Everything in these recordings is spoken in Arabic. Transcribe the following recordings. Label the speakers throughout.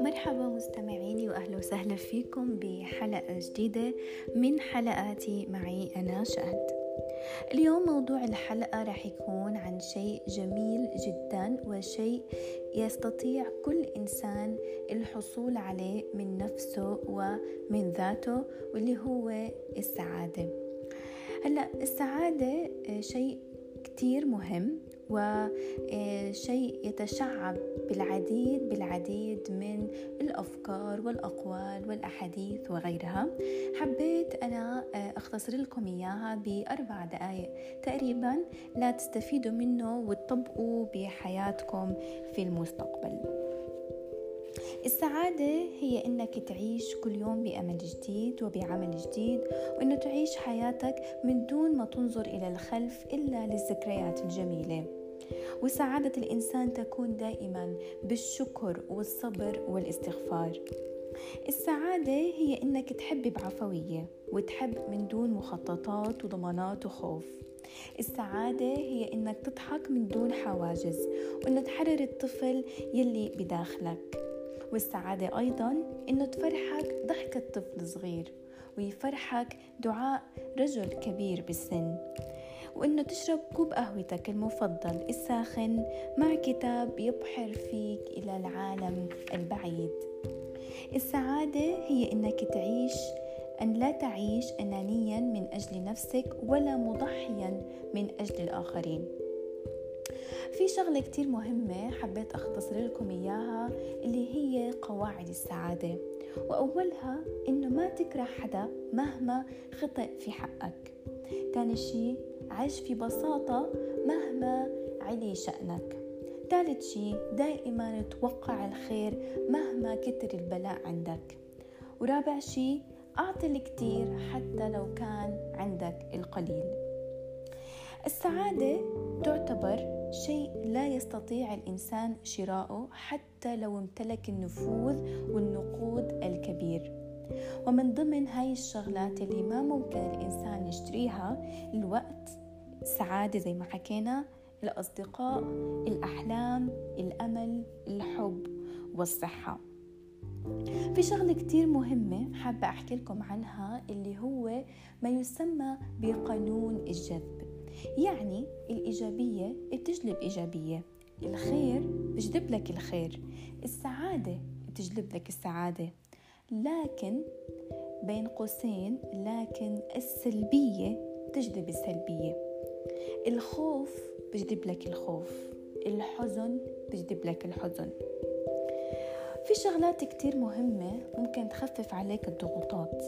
Speaker 1: مرحبا مستمعيني وأهلا وسهلا فيكم بحلقة جديدة من حلقاتي معي أنا شهد. اليوم موضوع الحلقة راح يكون عن شيء جميل جدا وشيء يستطيع كل إنسان الحصول عليه من نفسه ومن ذاته واللي هو السعادة. هلأ السعادة شيء كتير مهم وشيء يتشعب بالعديد بالعديد من الأفكار والأقوال والأحاديث وغيرها. حبيت أنا أختصر لكم إياها بأربع دقائق. تقريبا لا تستفيدوا منه وتطبقوا بحياتكم في المستقبل. السعادة هي إنك تعيش كل يوم بأمل جديد وبعمل جديد وإنه تعيش حياتك من دون ما تنظر إلى الخلف إلا للذكريات الجميلة. وسعادة الإنسان تكون دائما بالشكر والصبر والاستغفار. السعادة هي إنك تحب بعفوية وتحب من دون مخططات وضمانات وخوف. السعادة هي إنك تضحك من دون حواجز وإنه تحرر الطفل يلي بداخلك. والسعادة أيضا إنه تفرحك ضحكة طفل صغير ويفرحك دعاء رجل كبير بالسن. وإنه تشرب كوب قهوتك المفضل الساخن مع كتاب يبحر فيك إلى العالم البعيد. السعادة هي إنك تعيش أن لا تعيش أنانيا من أجل نفسك ولا مضحيا من أجل الآخرين. في شغلة كتير مهمة حبيت أختصر لكم إياها اللي هي قواعد السعادة وأولها إنه ما تكره حدا مهما خطأ في حقك. تاني شي عيش في بساطة مهما علي شأنك. ثالث شي دائما توقع الخير مهما كتر البلاء عندك. ورابع شي أعطي الكثير حتى لو كان عندك القليل. السعادة تعتبر شيء لا يستطيع الإنسان شراؤه حتى لو امتلك النفوذ والنقود الكبير. ومن ضمن هاي الشغلات اللي ما ممكن الإنسان يشتريها الوقت السعادة زي ما حكينا الأصدقاء الأحلام الأمل الحب والصحة. في شغلة كتير مهمة حابة أحكي لكم عنها اللي هو ما يسمى بقانون الجذب يعني الإيجابية بتجلب إيجابية. الخير بجلب لك الخير. السعادة بتجلب لك السعادة. لكن بين قوسين لكن السلبية تجلب السلبية. الخوف بجلب لك الخوف الحزن بجلب لك الحزن. في شغلات كتير مهمة ممكن تخفف عليك الضغوطات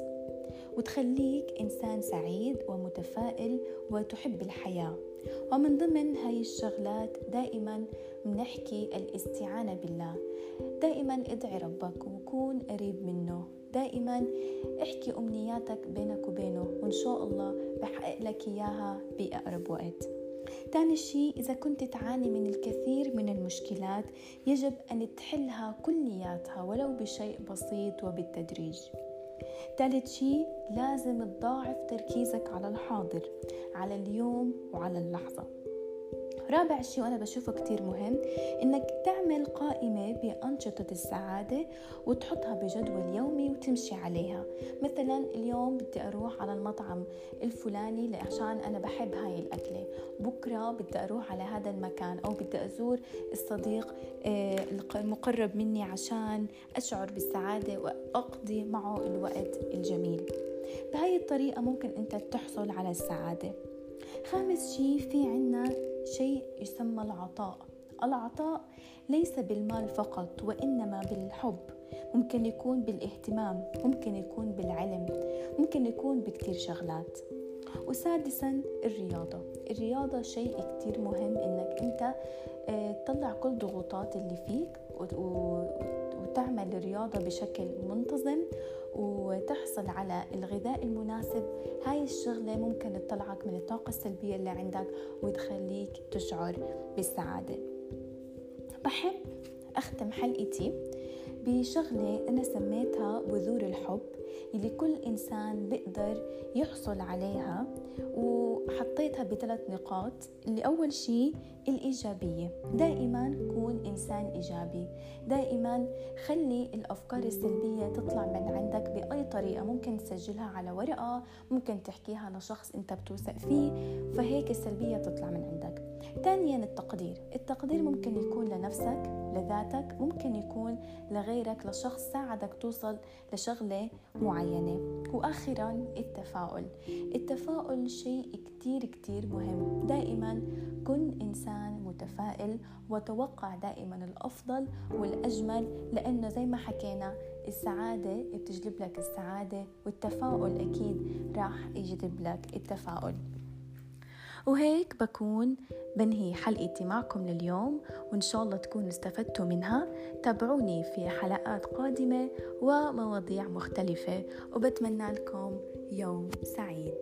Speaker 1: وتخليك إنسان سعيد ومتفائل وتحب الحياة. ومن ضمن هاي الشغلات دائما بنحكي الاستعانة بالله. دائما ادعي ربك وكون قريب منه. دائما احكي أمنياتك بينك وبينه وإن شاء الله بحقق لك إياها بأقرب وقت. تاني شيء إذا كنت تعاني من الكثير من المشكلات يجب أن تحلها كلياتها ولو بشيء بسيط وبالتدريج. ثالث شيء لازم تضاعف تركيزك على الحاضر على اليوم وعلى اللحظة. رابع شيء وأنا بشوفه كتير مهم إنك تعمل قائمة بأنشطة السعادة وتحطها بجدول يومي وتمشي عليها. مثلا اليوم بدي أروح على المطعم الفلاني عشان أنا بحب هاي الأكلة. بكرة بدي أروح على هذا المكان أو بدي أزور الصديق آه، المقرب مني عشان أشعر بالسعادة وأقضي معه الوقت الجميل. بهاي الطريقة ممكن أنت تحصل على السعادة. خامس شيء في عنا شيء يسمى العطاء. العطاء ليس بالمال فقط وإنما بالحب. ممكن يكون بالاهتمام ممكن يكون بالعلم ممكن يكون بكتير شغلات. وسادسا الرياضة. الرياضة شيء كتير مهم إنك أنت آه، تطلع كل ضغوطات اللي فيك وتعمل الرياضة بشكل منتظم وتحصل على الغذاء المناسب. هاي الشغلة ممكن تطلعك من الطاقة السلبية اللي عندك وتخليك تشعر بالسعادة. بحب أختم حلقتي بشغلة أنا سميتها بذور الحب اللي كل إنسان بيقدر يحصل عليها وحطيتها بثلاث نقاط. اللي أول شيء الإيجابية. دائما كون إنسان إيجابي. دائما خلي الأفكار السلبية تطلع من عندك بأي طريقة. ممكن تسجلها على ورقة ممكن تحكيها لشخص أنت بتوثق فيه. فهيك السلبية تطلع من عندك. ثانيا التقدير. التقدير ممكن يكون لنفسك لذاتك ممكن يكون لغيرك لشخص ساعدك توصل لشغلة معينة. وآخرا التفاؤل. التفاؤل شيء كتير كتير مهم. دائما كن إنسان متفائل وتوقع دائما الأفضل والأجمل لأنه زي ما حكينا السعادة بتجلب لك السعادة والتفاؤل أكيد راح يجلب لك التفاؤل. وهيك بكون بنهي حلقتي معكم لليوم وإن شاء الله تكونوا استفدتوا منها. تابعوني في حلقات قادمة ومواضيع مختلفة وبتمنى لكم يوم سعيد.